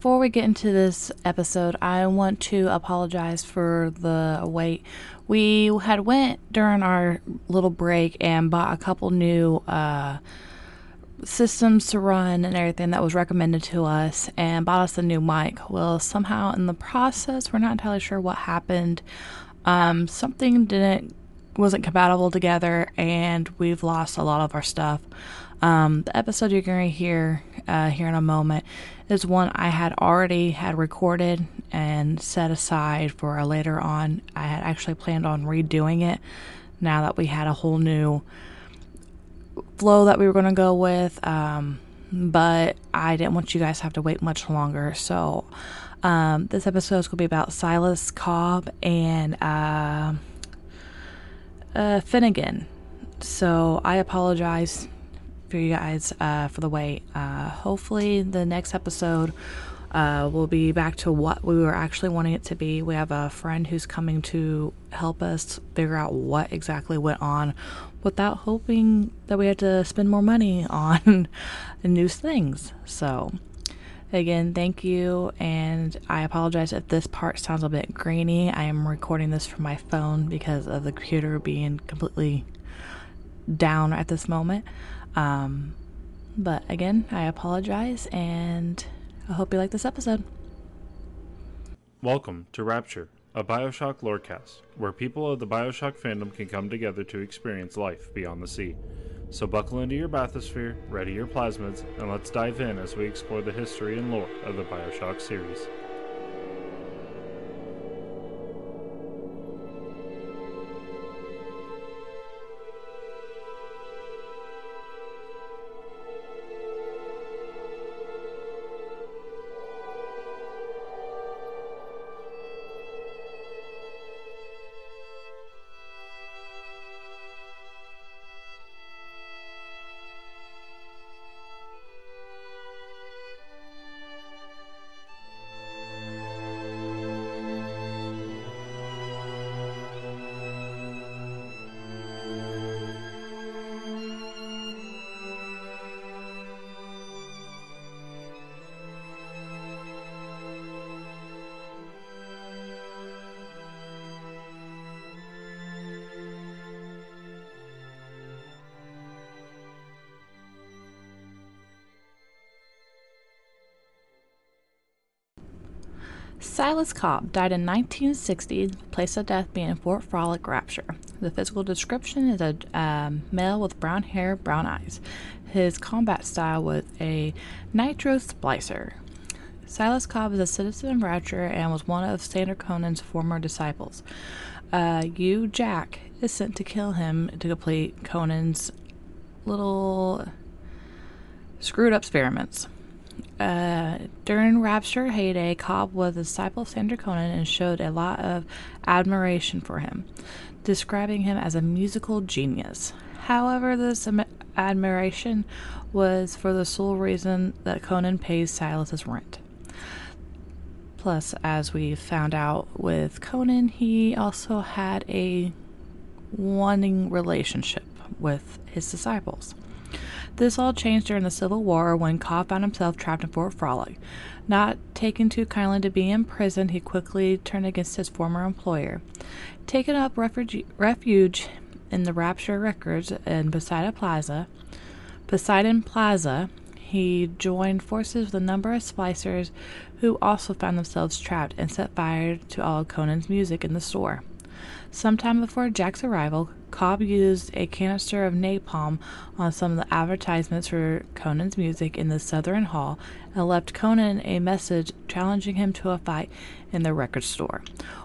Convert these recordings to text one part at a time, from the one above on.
before we get into this episode, I want to apologize for the wait. We had went during our little break and bought a couple new uh, systems to run and everything that was recommended to us and bought us a new mic. Well, somehow in the process, we're not entirely sure what happened. Um, something didn't wasn't compatible together and we've lost a lot of our stuff. Um, the episode you're going to hear uh, here in a moment is one I had already had recorded and set aside for a later on. I had actually planned on redoing it now that we had a whole new flow that we were going to go with. Um, but I didn't want you guys to have to wait much longer. So um, this episode is going to be about Silas Cobb and uh, uh, Finnegan. So I apologize for you guys uh, for the wait. Uh, hopefully, the next episode uh, will be back to what we were actually wanting it to be. We have a friend who's coming to help us figure out what exactly went on without hoping that we had to spend more money on the new things. So, again, thank you, and I apologize if this part sounds a bit grainy. I am recording this from my phone because of the computer being completely down at this moment. Um, but again, I apologize and I hope you like this episode. Welcome to Rapture, a Bioshock lorecast, where people of the Bioshock fandom can come together to experience life beyond the sea. So buckle into your bathysphere, ready your plasmids, and let's dive in as we explore the history and lore of the Bioshock series. Silas Cobb died in 1960, place of death being Fort Frolic Rapture. The physical description is a um, male with brown hair, brown eyes. His combat style was a nitro splicer. Silas Cobb is a citizen of Rapture and was one of Sander Conan's former disciples. Uh, you, Jack, is sent to kill him to complete Conan's little screwed up experiments. Uh, during Rapture heyday, Cobb was a disciple of Sander Conan and showed a lot of admiration for him, describing him as a musical genius. However, this am- admiration was for the sole reason that Conan pays Silas's rent. Plus, as we found out with Conan, he also had a wanting relationship with his disciples. This all changed during the Civil War when Cobb found himself trapped in Fort Frolic. Not taking too kindly to being imprisoned, he quickly turned against his former employer. Taking up refuge, refuge in the Rapture Records in Poseidon Plaza, Poseidon Plaza, he joined forces with a number of splicers who also found themselves trapped and set fire to all Conan's music in the store. Sometime before Jack's arrival, Cobb used a canister of napalm on some of the advertisements for Conan's music in the Southern Hall and left Conan a message challenging him to a fight in the record store,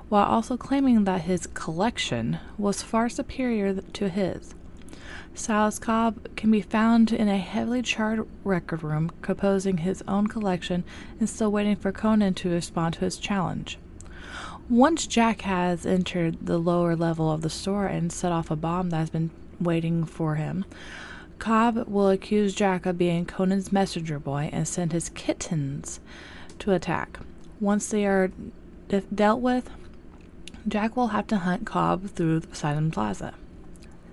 while also claiming that his collection was far superior to his. Silas Cobb can be found in a heavily charred record room composing his own collection and still waiting for Conan to respond to his challenge. Once Jack has entered the lower level of the store and set off a bomb that has been waiting for him, Cobb will accuse Jack of being Conan's messenger boy and send his kittens to attack. Once they are de- dealt with, Jack will have to hunt Cobb through the Poseidon Plaza.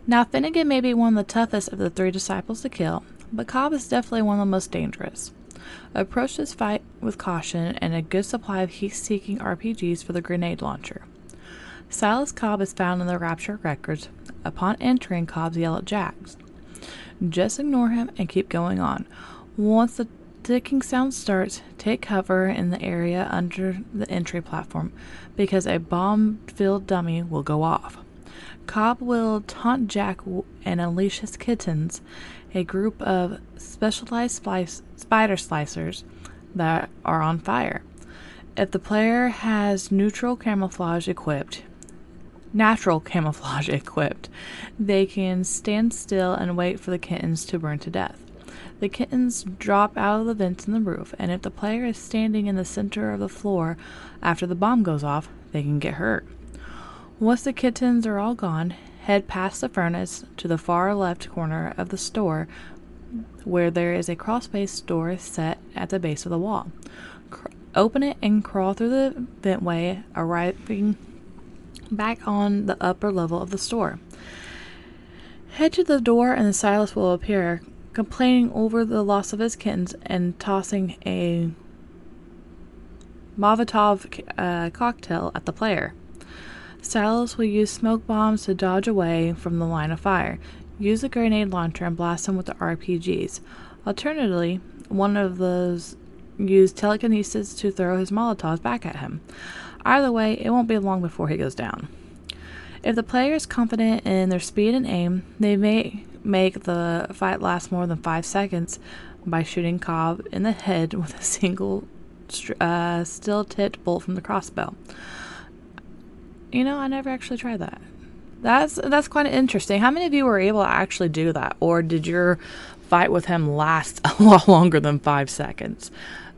Now, Finnegan may be one of the toughest of the three disciples to kill, but Cobb is definitely one of the most dangerous. Approach this fight with caution and a good supply of heat seeking RPGs for the grenade launcher. Silas Cobb is found in the Rapture records. Upon entering, Cobb's yell at Jax. Just ignore him and keep going on. Once the ticking sound starts, take cover in the area under the entry platform because a bomb filled dummy will go off. Cobb will taunt Jack and unleash his kittens, a group of specialized splice, spider splicers that are on fire. If the player has neutral camouflage equipped, natural camouflage equipped, they can stand still and wait for the kittens to burn to death. The kittens drop out of the vents in the roof, and if the player is standing in the center of the floor after the bomb goes off, they can get hurt. Once the kittens are all gone, head past the furnace to the far left corner of the store where there is a space door set at the base of the wall. Cr- open it and crawl through the ventway, arriving back on the upper level of the store. Head to the door and Silas will appear, complaining over the loss of his kittens and tossing a Molotov uh, cocktail at the player. Silas will use smoke bombs to dodge away from the line of fire. Use the grenade launcher and blast him with the RPGs. Alternatively, one of those use telekinesis to throw his Molotovs back at him. Either way, it won't be long before he goes down. If the player is confident in their speed and aim, they may make the fight last more than five seconds by shooting Cobb in the head with a single uh, still tipped bolt from the crossbow. You know, I never actually tried that. That's that's quite interesting. How many of you were able to actually do that, or did your fight with him last a lot longer than five seconds?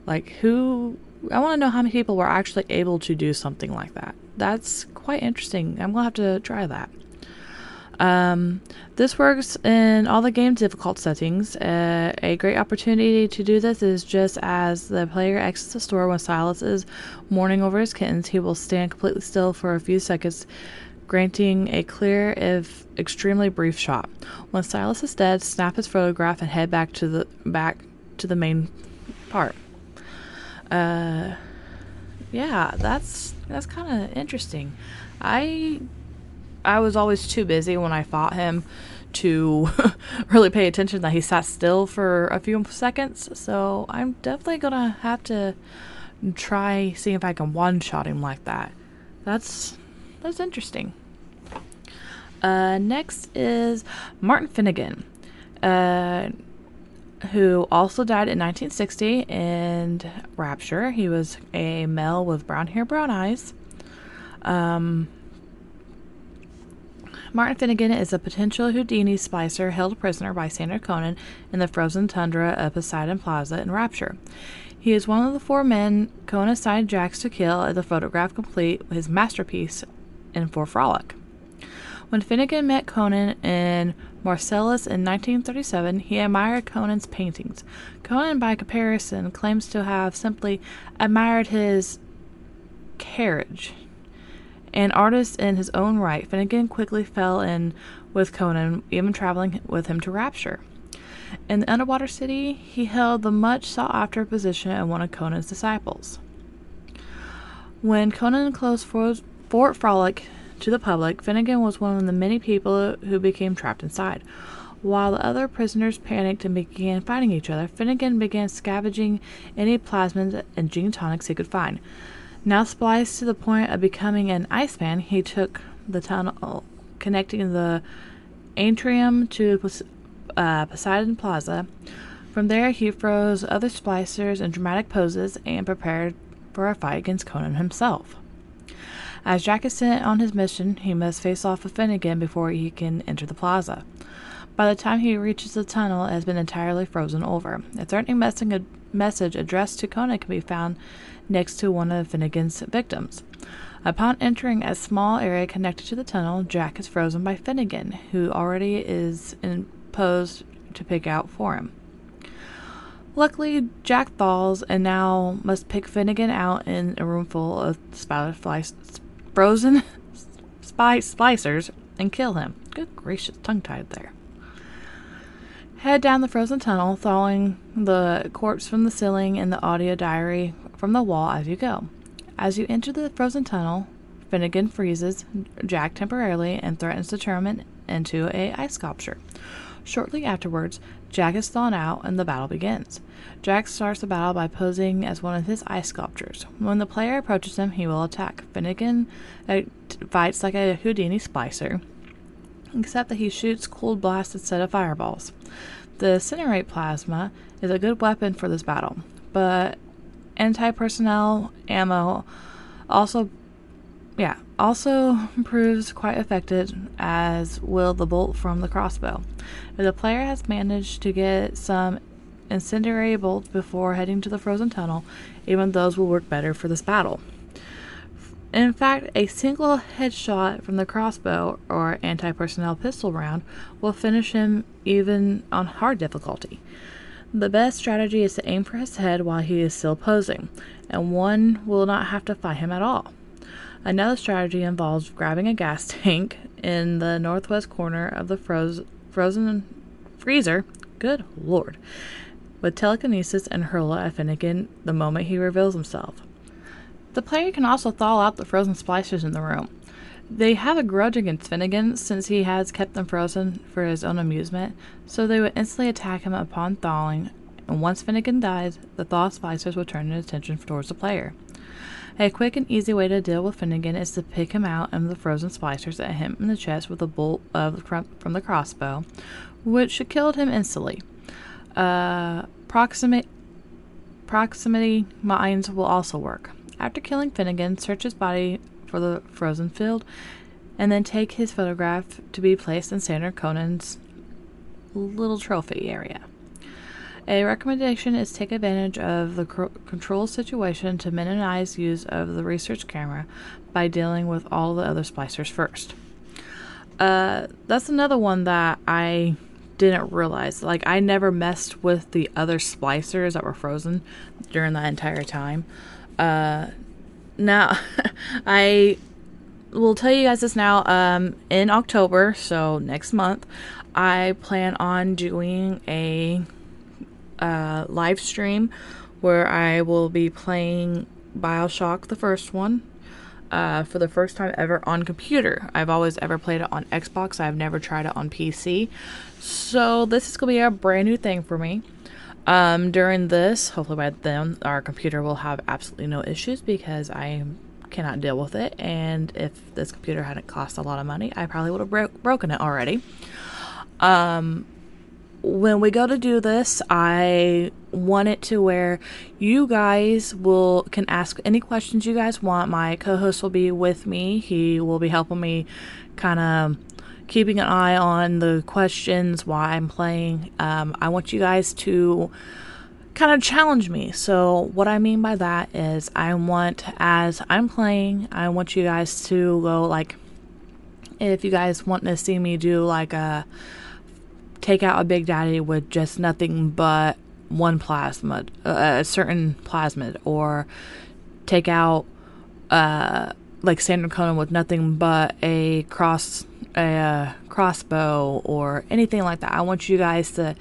Like, who? I want to know how many people were actually able to do something like that. That's quite interesting. I'm gonna have to try that. Um, this works in all the game difficult settings. Uh, a great opportunity to do this is just as the player exits the store when Silas is mourning over his kittens, he will stand completely still for a few seconds, granting a clear, if extremely brief shot. When Silas is dead, snap his photograph and head back to the back to the main part. Uh, yeah, that's that's kind of interesting. I I was always too busy when I fought him to really pay attention that he sat still for a few seconds. So I'm definitely gonna have to try seeing if I can one shot him like that. That's that's interesting. Uh, next is Martin Finnegan, uh, who also died in 1960 in Rapture. He was a male with brown hair, brown eyes. Um, Martin Finnegan is a potential Houdini splicer held prisoner by Sander Conan in the frozen tundra of Poseidon Plaza in Rapture. He is one of the four men Conan assigned Jax to kill at the photograph complete his masterpiece in Fort Frolic. When Finnegan met Conan in Marseilles in 1937, he admired Conan's paintings. Conan, by comparison, claims to have simply admired his carriage. An artist in his own right, Finnegan quickly fell in with Conan, even traveling with him to Rapture. In the underwater city, he held the much sought after position of one of Conan's disciples. When Conan closed Fort Frolic to the public, Finnegan was one of the many people who became trapped inside. While the other prisoners panicked and began fighting each other, Finnegan began scavenging any plasmids and gene tonics he could find. Now spliced to the point of becoming an Iceman, he took the tunnel connecting the atrium to uh, Poseidon Plaza. From there, he froze other splicers in dramatic poses and prepared for a fight against Conan himself. As Jack is sent on his mission, he must face off with Finnegan before he can enter the plaza. By the time he reaches the tunnel, it has been entirely frozen over. A threatening message addressed to Conan can be found next to one of Finnegan's victims. Upon entering a small area connected to the tunnel, Jack is frozen by Finnegan, who already is imposed to pick out for him. Luckily, Jack thaws and now must pick Finnegan out in a room full of frozen spy splicers and kill him. Good gracious, tongue tied there. Head down the frozen tunnel, thawing the corpse from the ceiling and the audio diary from the wall as you go. As you enter the frozen tunnel, Finnegan freezes Jack temporarily and threatens to turn him into a ice sculpture. Shortly afterwards, Jack is thawed out and the battle begins. Jack starts the battle by posing as one of his ice sculptures. When the player approaches him, he will attack. Finnegan uh, fights like a Houdini splicer, except that he shoots cold blasts instead of fireballs. The incinerate plasmid is a good weapon for this battle, but anti personnel ammo also yeah, also proves quite effective, as will the bolt from the crossbow. If the player has managed to get some incendiary bolts before heading to the frozen tunnel, even those will work better for this battle. In fact, a single headshot from the crossbow or anti personnel pistol round will finish him even on hard difficulty. The best strategy is to aim for his head while he is still posing, and one will not have to fight him at all. Another strategy involves grabbing a gas tank in the northwest corner of the froze, frozen freezer. Good lord. With telekinesis and hurl at Finnegan the moment he reveals himself. The player can also thaw out the frozen splicers in the room. They have a grudge against Finnegan since he has kept them frozen for his own amusement, so they would instantly attack him upon thawing, and once Finnegan dies, the thaw splicers will turn their attention towards the player. A quick and easy way to deal with Finnegan is to pick him out of the frozen splicers at him in the chest with a bolt of from the crossbow, which killed him instantly. Uh, proximate proximity mines will also work. After killing Finnegan, search his body for the frozen field, and then take his photograph to be placed in Sander Conan's little trophy area. A recommendation is take advantage of the control situation to minimize use of the research camera by dealing with all the other splicers first. Uh, that's another one that I didn't realize. Like, I never messed with the other splicers that were frozen during that entire time. Uh, now, I will tell you guys this now. Um, in October, so next month, I plan on doing a uh, live stream where I will be playing Bioshock, the first one, uh, for the first time ever on computer. I've always ever played it on Xbox, I've never tried it on PC. So, this is going to be a brand new thing for me. Um, during this, hopefully by then, our computer will have absolutely no issues because I cannot deal with it. And if this computer hadn't cost a lot of money, I probably would have bro- broken it already. Um, when we go to do this, I want it to where you guys will can ask any questions you guys want. My co-host will be with me. He will be helping me kind of keeping an eye on the questions while I'm playing. Um, I want you guys to kind of challenge me. So, what I mean by that is, I want, as I'm playing, I want you guys to go like, if you guys want to see me do like a take out a Big Daddy with just nothing but one plasmid, uh, a certain plasmid, or take out uh, like Sander Conan with nothing but a cross a crossbow or anything like that. I want you guys to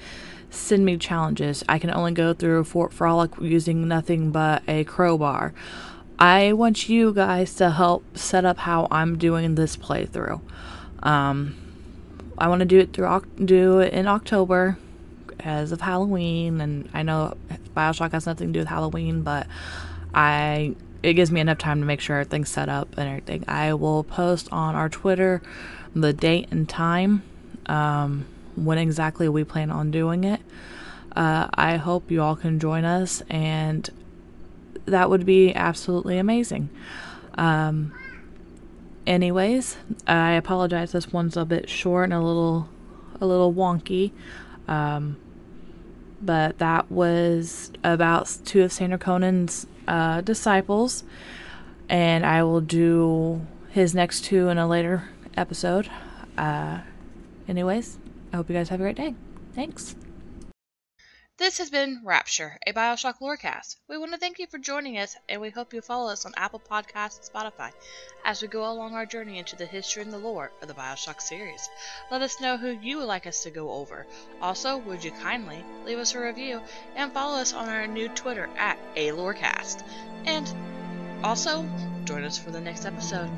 send me challenges. I can only go through Fort Frolic using nothing but a crowbar. I want you guys to help set up how I'm doing this playthrough. Um, I want to do it through do it in October as of Halloween, and I know Bioshock has nothing to do with Halloween, but I it gives me enough time to make sure everything's set up and everything. I will post on our Twitter the date and time um, when exactly we plan on doing it. Uh, I hope you all can join us, and that would be absolutely amazing. Um, anyways, I apologize. This one's a bit short and a little, a little wonky. Um, but that was about two of Sander Conan's uh, disciples, and I will do his next two in a later episode. Uh, anyways, I hope you guys have a great day. Thanks. This has been Rapture, a Bioshock Lorecast. We want to thank you for joining us, and we hope you follow us on Apple Podcasts and Spotify as we go along our journey into the history and the lore of the Bioshock series. Let us know who you would like us to go over. Also, would you kindly leave us a review and follow us on our new Twitter at A Lorecast. And also, join us for the next episode.